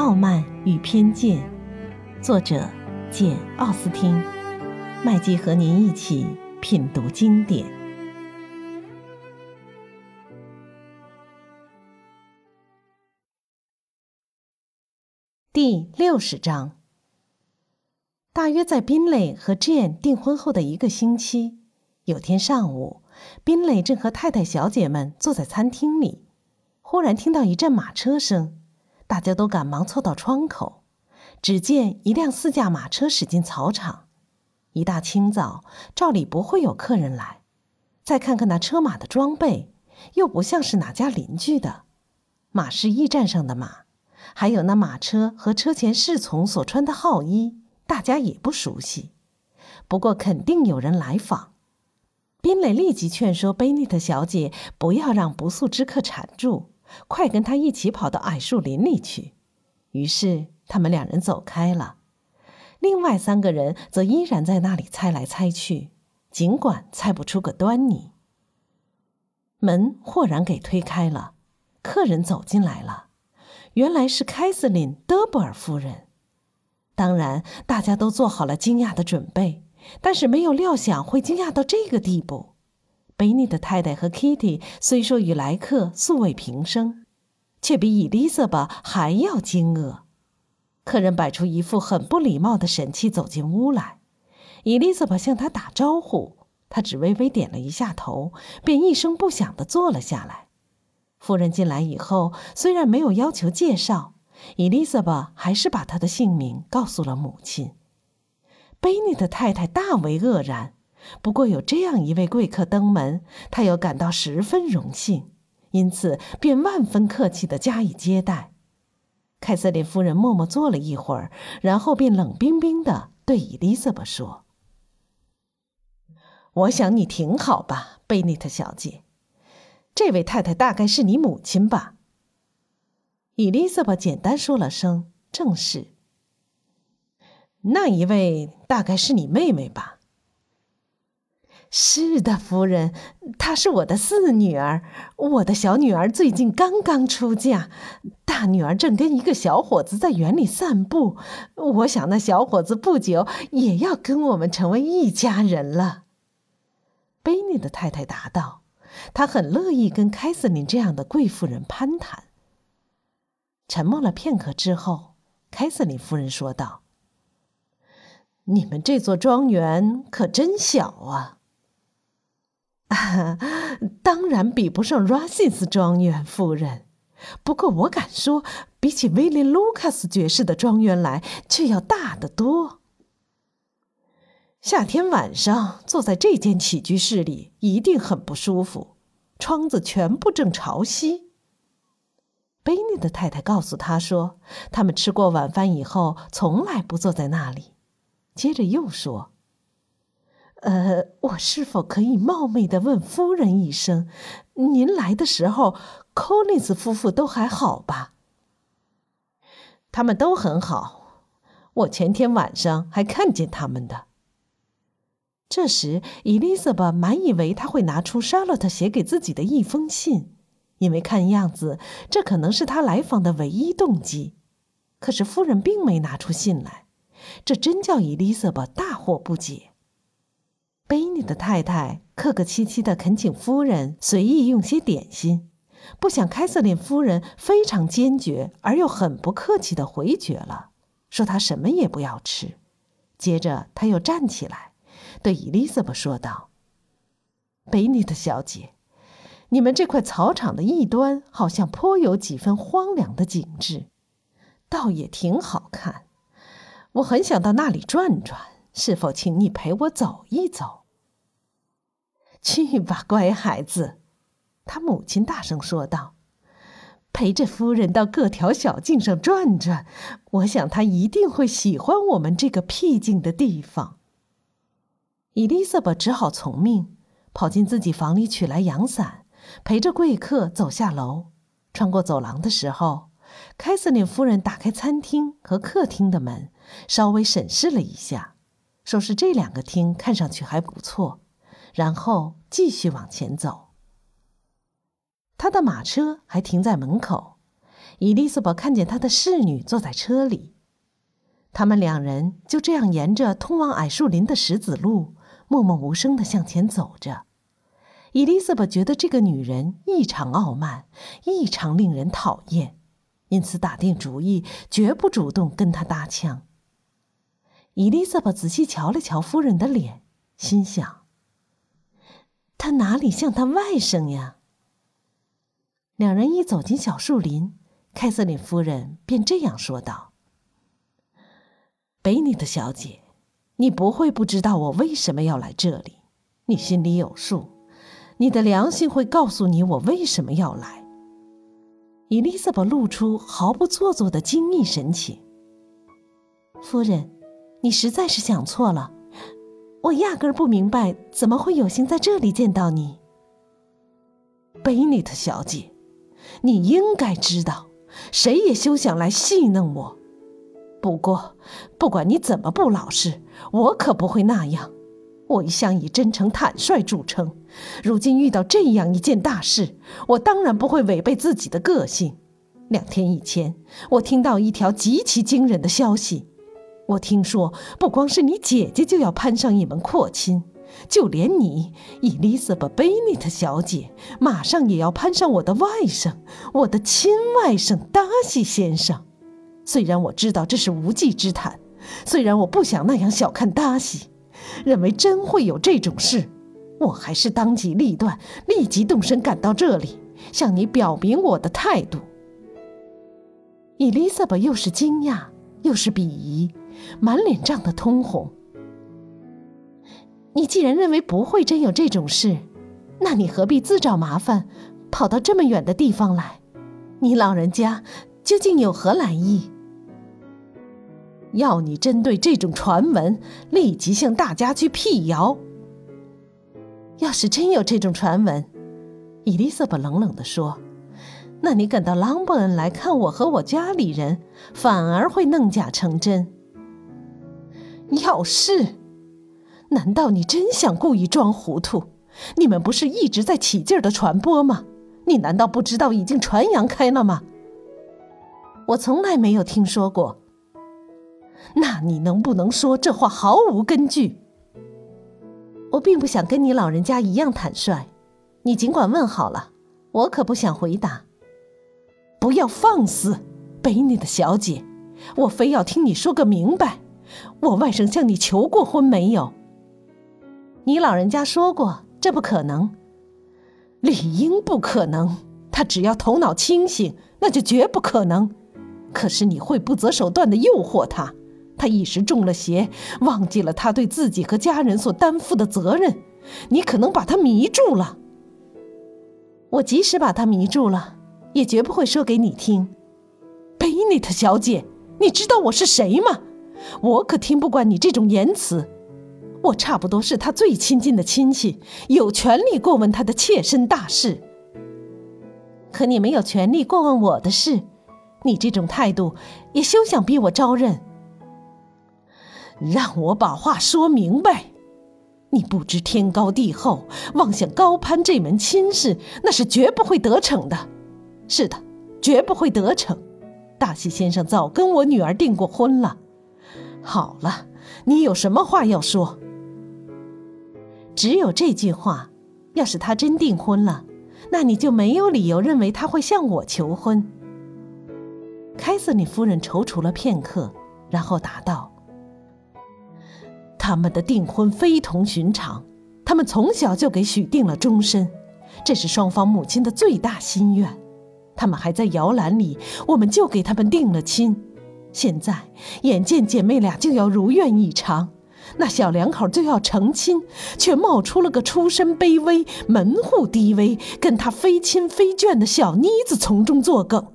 傲慢与偏见》，作者简·奥斯汀。麦基和您一起品读经典。第六十章。大约在宾蕾和 Jane 订婚后的一个星期，有天上午，宾蕾正和太太、小姐们坐在餐厅里，忽然听到一阵马车声。大家都赶忙凑到窗口，只见一辆四驾马车驶进草场。一大清早，照理不会有客人来。再看看那车马的装备，又不像是哪家邻居的。马是驿站上的马，还有那马车和车前侍从所穿的号衣，大家也不熟悉。不过肯定有人来访。宾蕾立即劝说贝尼特小姐不要让不速之客缠住。快跟他一起跑到矮树林里去。于是他们两人走开了，另外三个人则依然在那里猜来猜去，尽管猜不出个端倪。门豁然给推开了，客人走进来了，原来是凯瑟琳·德布尔夫人。当然，大家都做好了惊讶的准备，但是没有料想会惊讶到这个地步。贝尼的太太和 Kitty 虽说与来客素未平生，却比伊丽莎白还要惊愕。客人摆出一副很不礼貌的神气走进屋来，伊丽莎白向他打招呼，他只微微点了一下头，便一声不响地坐了下来。夫人进来以后，虽然没有要求介绍，伊丽莎白还是把她的姓名告诉了母亲。贝尼的太太大为愕然。不过有这样一位贵客登门，他又感到十分荣幸，因此便万分客气地加以接待。凯瑟琳夫人默默坐了一会儿，然后便冷冰冰地对伊丽莎白说：“我想你挺好吧，贝内特小姐。这位太太大概是你母亲吧？”伊丽莎白简单说了声“正是”。那一位大概是你妹妹吧？是的，夫人，她是我的四女儿。我的小女儿最近刚刚出嫁，大女儿正跟一个小伙子在园里散步。我想那小伙子不久也要跟我们成为一家人了。贝尼的太太答道：“她很乐意跟凯瑟琳这样的贵妇人攀谈。”沉默了片刻之后，凯瑟琳夫人说道：“你们这座庄园可真小啊！” 当然比不上 Rassins 庄园，夫人。不过我敢说，比起威廉·卢卡斯爵士的庄园来，却要大得多。夏天晚上坐在这间起居室里，一定很不舒服。窗子全部正朝西。贝尼的太太告诉他说，他们吃过晚饭以后，从来不坐在那里。接着又说。呃，我是否可以冒昧的问夫人一声，您来的时候，Collins 夫妇都还好吧？他们都很好，我前天晚上还看见他们的。这时，伊丽莎白满以为他会拿出 Charlotte 写给自己的一封信，因为看样子这可能是他来访的唯一动机。可是夫人并没拿出信来，这真叫伊丽莎白大惑不解。贝尼的太太客客气气的恳请夫人随意用些点心，不想凯瑟琳夫人非常坚决而又很不客气的回绝了，说她什么也不要吃。接着他又站起来，对伊丽莎白说道：“贝尼的小姐，你们这块草场的一端好像颇有几分荒凉的景致，倒也挺好看。我很想到那里转转，是否请你陪我走一走？”去吧，乖孩子，他母亲大声说道：“陪着夫人到各条小径上转转，我想她一定会喜欢我们这个僻静的地方。”伊丽莎白只好从命，跑进自己房里取来阳伞，陪着贵客走下楼。穿过走廊的时候，凯瑟琳夫人打开餐厅和客厅的门，稍微审视了一下，说是这两个厅看上去还不错。然后继续往前走。他的马车还停在门口，伊丽莎白看见她的侍女坐在车里，他们两人就这样沿着通往矮树林的石子路，默默无声地向前走着。伊丽莎白觉得这个女人异常傲慢，异常令人讨厌，因此打定主意绝不主动跟她搭腔。伊丽莎白仔细瞧了瞧夫人的脸，心想：“哪里像他外甥呀？”两人一走进小树林，凯瑟琳夫人便这样说道：“贝尼特小姐，你不会不知道我为什么要来这里，你心里有数。你的良心会告诉你我为什么要来。”伊丽莎白露出毫不做作的惊异神情。夫人，你实在是想错了，我压根儿不明白怎么会有幸在这里见到你，贝尼特小姐。你应该知道，谁也休想来戏弄我。不过，不管你怎么不老实，我可不会那样。我一向以真诚坦率著称，如今遇到这样一件大事，我当然不会违背自己的个性。两天以前，我听到一条极其惊人的消息。我听说，不光是你姐姐就要攀上一门阔亲。就连你，伊丽莎白·贝尼特小姐，马上也要攀上我的外甥，我的亲外甥达西先生。虽然我知道这是无稽之谈，虽然我不想那样小看达西，认为真会有这种事，我还是当机立断，立即动身赶到这里，向你表明我的态度。伊丽莎白又是惊讶又是鄙夷，满脸涨得通红。你既然认为不会真有这种事，那你何必自找麻烦，跑到这么远的地方来？你老人家究竟有何来意？要你针对这种传闻，立即向大家去辟谣。要是真有这种传闻，伊丽莎白冷冷地说：“那你赶到朗伯恩来看我和我家里人，反而会弄假成真。要是……”难道你真想故意装糊涂？你们不是一直在起劲儿的传播吗？你难道不知道已经传扬开了吗？我从来没有听说过。那你能不能说这话毫无根据？我并不想跟你老人家一样坦率，你尽管问好了，我可不想回答。不要放肆，贝尼的小姐，我非要听你说个明白。我外甥向你求过婚没有？你老人家说过，这不可能，理应不可能。他只要头脑清醒，那就绝不可能。可是你会不择手段的诱惑他，他一时中了邪，忘记了他对自己和家人所担负的责任。你可能把他迷住了。我即使把他迷住了，也绝不会说给你听。贝内特小姐，你知道我是谁吗？我可听不惯你这种言辞。我差不多是他最亲近的亲戚，有权利过问他的切身大事。可你没有权利过问我的事，你这种态度也休想逼我招认。让我把话说明白，你不知天高地厚，妄想高攀这门亲事，那是绝不会得逞的。是的，绝不会得逞。大喜先生早跟我女儿订过婚了。好了，你有什么话要说？只有这句话，要是他真订婚了，那你就没有理由认为他会向我求婚。凯瑟琳夫人踌躇了片刻，然后答道：“他们的订婚非同寻常，他们从小就给许定了终身，这是双方母亲的最大心愿。他们还在摇篮里，我们就给他们定了亲。现在眼见姐妹俩就要如愿以偿。”那小两口就要成亲，却冒出了个出身卑微、门户低微、跟他非亲非眷的小妮子从中作梗。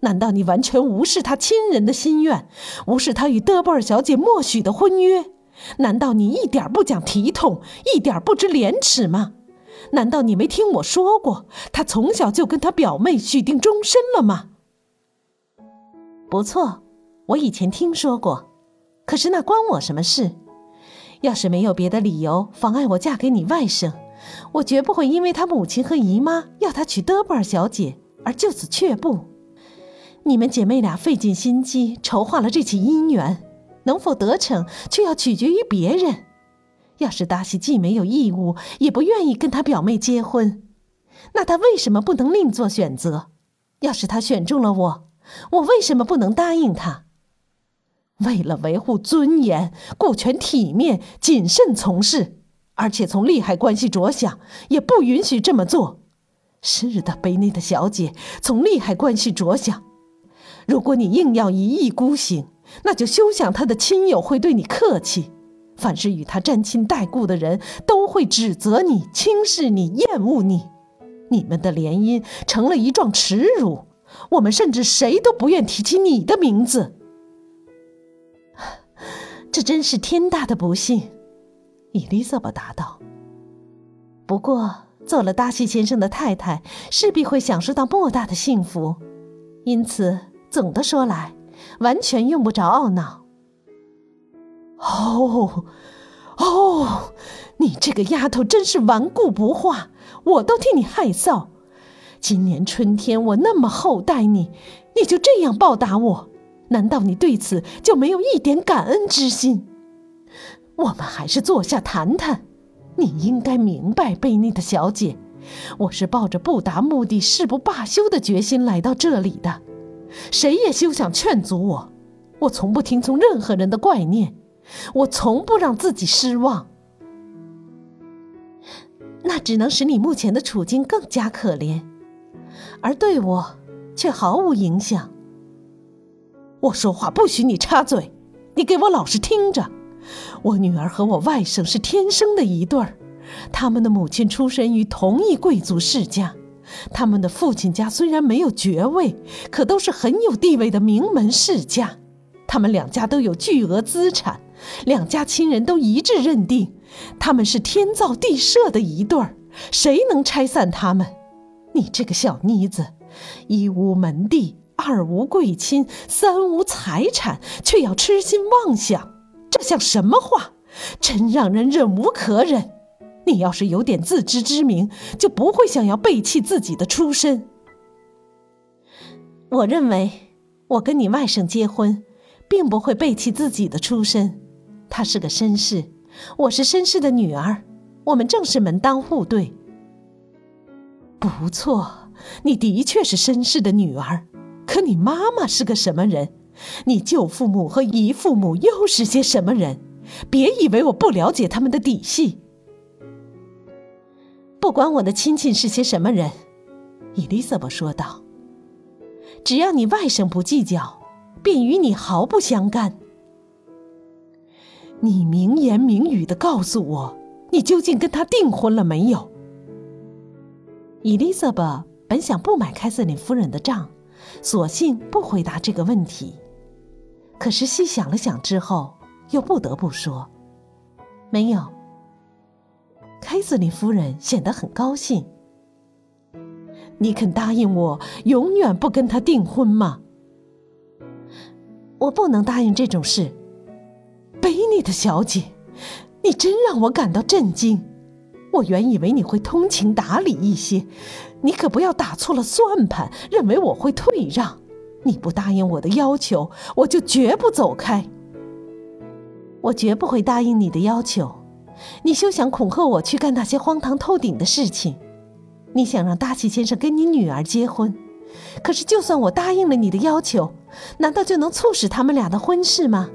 难道你完全无视他亲人的心愿，无视他与德波尔小姐默许的婚约？难道你一点不讲体统，一点不知廉耻吗？难道你没听我说过，他从小就跟他表妹许定终身了吗？不错，我以前听说过，可是那关我什么事？要是没有别的理由妨碍我嫁给你外甥，我绝不会因为他母亲和姨妈要他娶德布尔小姐而就此却步。你们姐妹俩费尽心机筹划了这起姻缘，能否得逞，却要取决于别人。要是达西既没有义务，也不愿意跟他表妹结婚，那他为什么不能另做选择？要是他选中了我，我为什么不能答应他？为了维护尊严、顾全体面、谨慎从事，而且从利害关系着想，也不允许这么做。是的，贝内特小姐，从利害关系着想。如果你硬要一意孤行，那就休想他的亲友会对你客气。凡是与他沾亲带故的人都会指责你、轻视你、厌恶你，你们的联姻成了一桩耻辱。我们甚至谁都不愿提起你的名字。这真是天大的不幸，伊丽莎白答道。不过，做了达西先生的太太，势必会享受到莫大的幸福，因此，总的说来，完全用不着懊恼。哦，哦，你这个丫头真是顽固不化，我都替你害臊。今年春天我那么厚待你，你就这样报答我？难道你对此就没有一点感恩之心？我们还是坐下谈谈。你应该明白，贝内特小姐，我是抱着不达目的誓不罢休的决心来到这里的，谁也休想劝阻我。我从不听从任何人的怪念。我从不让自己失望，那只能使你目前的处境更加可怜，而对我却毫无影响。我说话不许你插嘴，你给我老实听着。我女儿和我外甥是天生的一对儿，他们的母亲出身于同一贵族世家，他们的父亲家虽然没有爵位，可都是很有地位的名门世家，他们两家都有巨额资产。两家亲人都一致认定，他们是天造地设的一对儿，谁能拆散他们？你这个小妮子，一无门第，二无贵亲，三无财产，却要痴心妄想，这像什么话？真让人忍无可忍！你要是有点自知之明，就不会想要背弃自己的出身。我认为，我跟你外甥结婚，并不会背弃自己的出身。他是个绅士，我是绅士的女儿，我们正是门当户对。不错，你的确是绅士的女儿。可你妈妈是个什么人？你舅父母和姨父母又是些什么人？别以为我不了解他们的底细。不管我的亲戚是些什么人，伊丽莎白说道。只要你外甥不计较，便与你毫不相干。你明言明语的告诉我，你究竟跟他订婚了没有？伊丽莎白本想不买凯瑟琳夫人的账，索性不回答这个问题。可是细想了想之后，又不得不说：“没有。”凯瑟琳夫人显得很高兴。你肯答应我，永远不跟他订婚吗？我不能答应这种事。贝尼的小姐，你真让我感到震惊。我原以为你会通情达理一些，你可不要打错了算盘，认为我会退让。你不答应我的要求，我就绝不走开。我绝不会答应你的要求。你休想恐吓我去干那些荒唐透顶的事情。你想让达西先生跟你女儿结婚，可是就算我答应了你的要求，难道就能促使他们俩的婚事吗？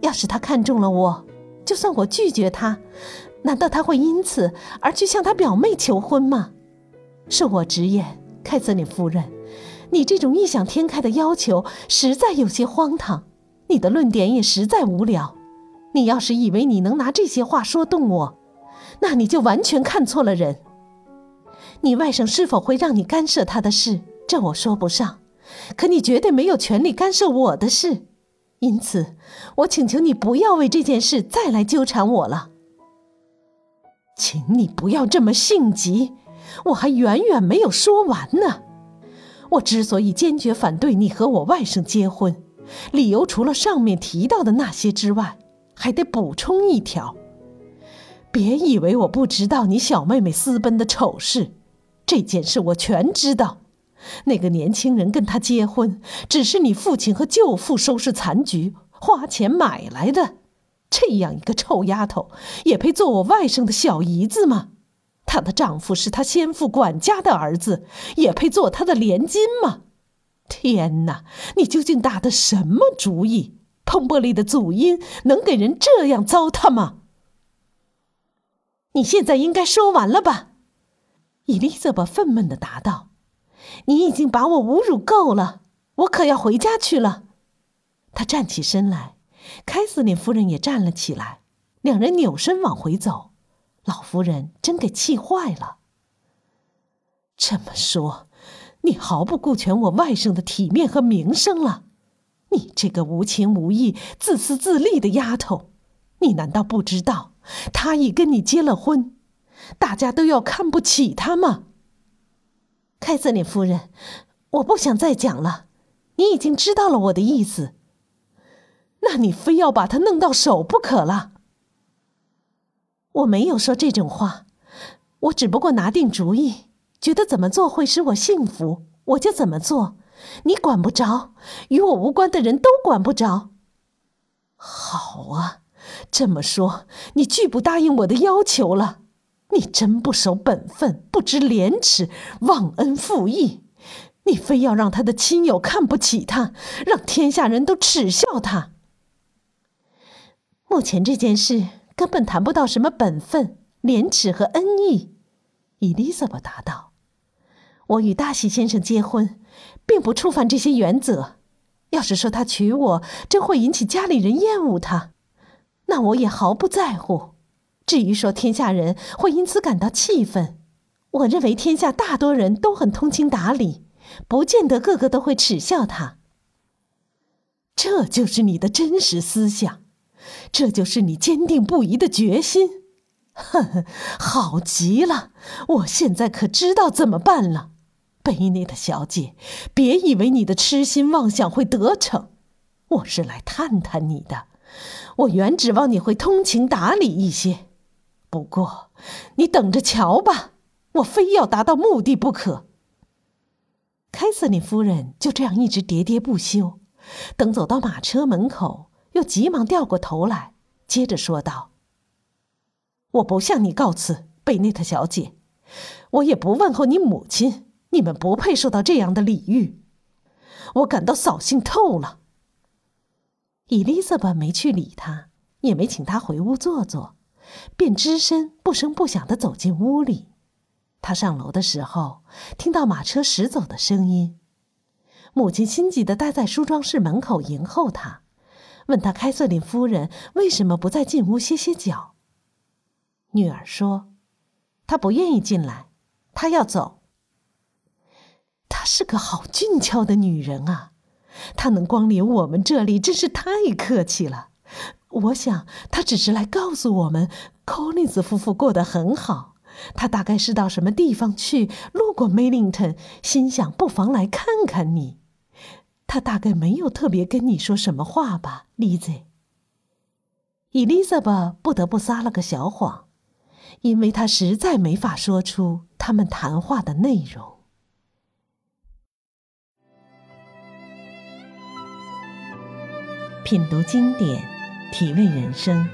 要是他看中了我，就算我拒绝他，难道他会因此而去向他表妹求婚吗？恕我直言，凯瑟琳夫人，你这种异想天开的要求实在有些荒唐，你的论点也实在无聊。你要是以为你能拿这些话说动我，那你就完全看错了人。你外甥是否会让你干涉他的事，这我说不上，可你绝对没有权利干涉我的事。因此，我请求你不要为这件事再来纠缠我了。请你不要这么性急，我还远远没有说完呢。我之所以坚决反对你和我外甥结婚，理由除了上面提到的那些之外，还得补充一条。别以为我不知道你小妹妹私奔的丑事，这件事我全知道。那个年轻人跟他结婚，只是你父亲和舅父收拾残局，花钱买来的。这样一个臭丫头，也配做我外甥的小姨子吗？她的丈夫是她先父管家的儿子，也配做她的连襟吗？天哪，你究竟打的什么主意？彭伯利的祖荫能给人这样糟蹋吗？你现在应该说完了吧？伊丽莎白愤懑的答道：“你已经把我侮辱够了，我可要回家去了。”她站起身来。凯瑟琳夫人也站了起来，两人扭身往回走。老夫人真给气坏了。这么说，你毫不顾全我外甥的体面和名声了？你这个无情无义、自私自利的丫头，你难道不知道他已跟你结了婚，大家都要看不起他吗？凯瑟琳夫人，我不想再讲了，你已经知道了我的意思。那你非要把他弄到手不可了。我没有说这种话，我只不过拿定主意，觉得怎么做会使我幸福，我就怎么做。你管不着，与我无关的人都管不着。好啊，这么说你拒不答应我的要求了？你真不守本分，不知廉耻，忘恩负义。你非要让他的亲友看不起他，让天下人都耻笑他。目前这件事根本谈不到什么本分、廉耻和恩义，伊丽莎白答道：“我与大喜先生结婚，并不触犯这些原则。要是说他娶我，真会引起家里人厌恶他，那我也毫不在乎。至于说天下人会因此感到气愤，我认为天下大多人都很通情达理，不见得个个都会耻笑他。这就是你的真实思想。”这就是你坚定不移的决心，哼，好极了！我现在可知道怎么办了。贝内特小姐，别以为你的痴心妄想会得逞。我是来探探你的，我原指望你会通情达理一些。不过，你等着瞧吧，我非要达到目的不可。凯瑟琳夫人就这样一直喋喋不休，等走到马车门口。又急忙掉过头来，接着说道：“我不向你告辞，贝内特小姐，我也不问候你母亲。你们不配受到这样的礼遇，我感到扫兴透了。”伊丽莎白没去理他，也没请他回屋坐坐，便只身不声不响的走进屋里。他上楼的时候，听到马车驶走的声音，母亲心急的待在梳妆室门口迎候他。问他开瑟琳夫人为什么不再进屋歇歇脚？女儿说：“她不愿意进来，她要走。她是个好俊俏的女人啊，她能光临我们这里真是太客气了。我想她只是来告诉我们，柯林斯夫妇过得很好。她大概是到什么地方去，路过梅林顿，心想不妨来看看你。”他大概没有特别跟你说什么话吧，丽子。伊丽莎白不得不撒了个小谎，因为她实在没法说出他们谈话的内容。品读经典，体味人生，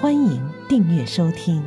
欢迎订阅收听。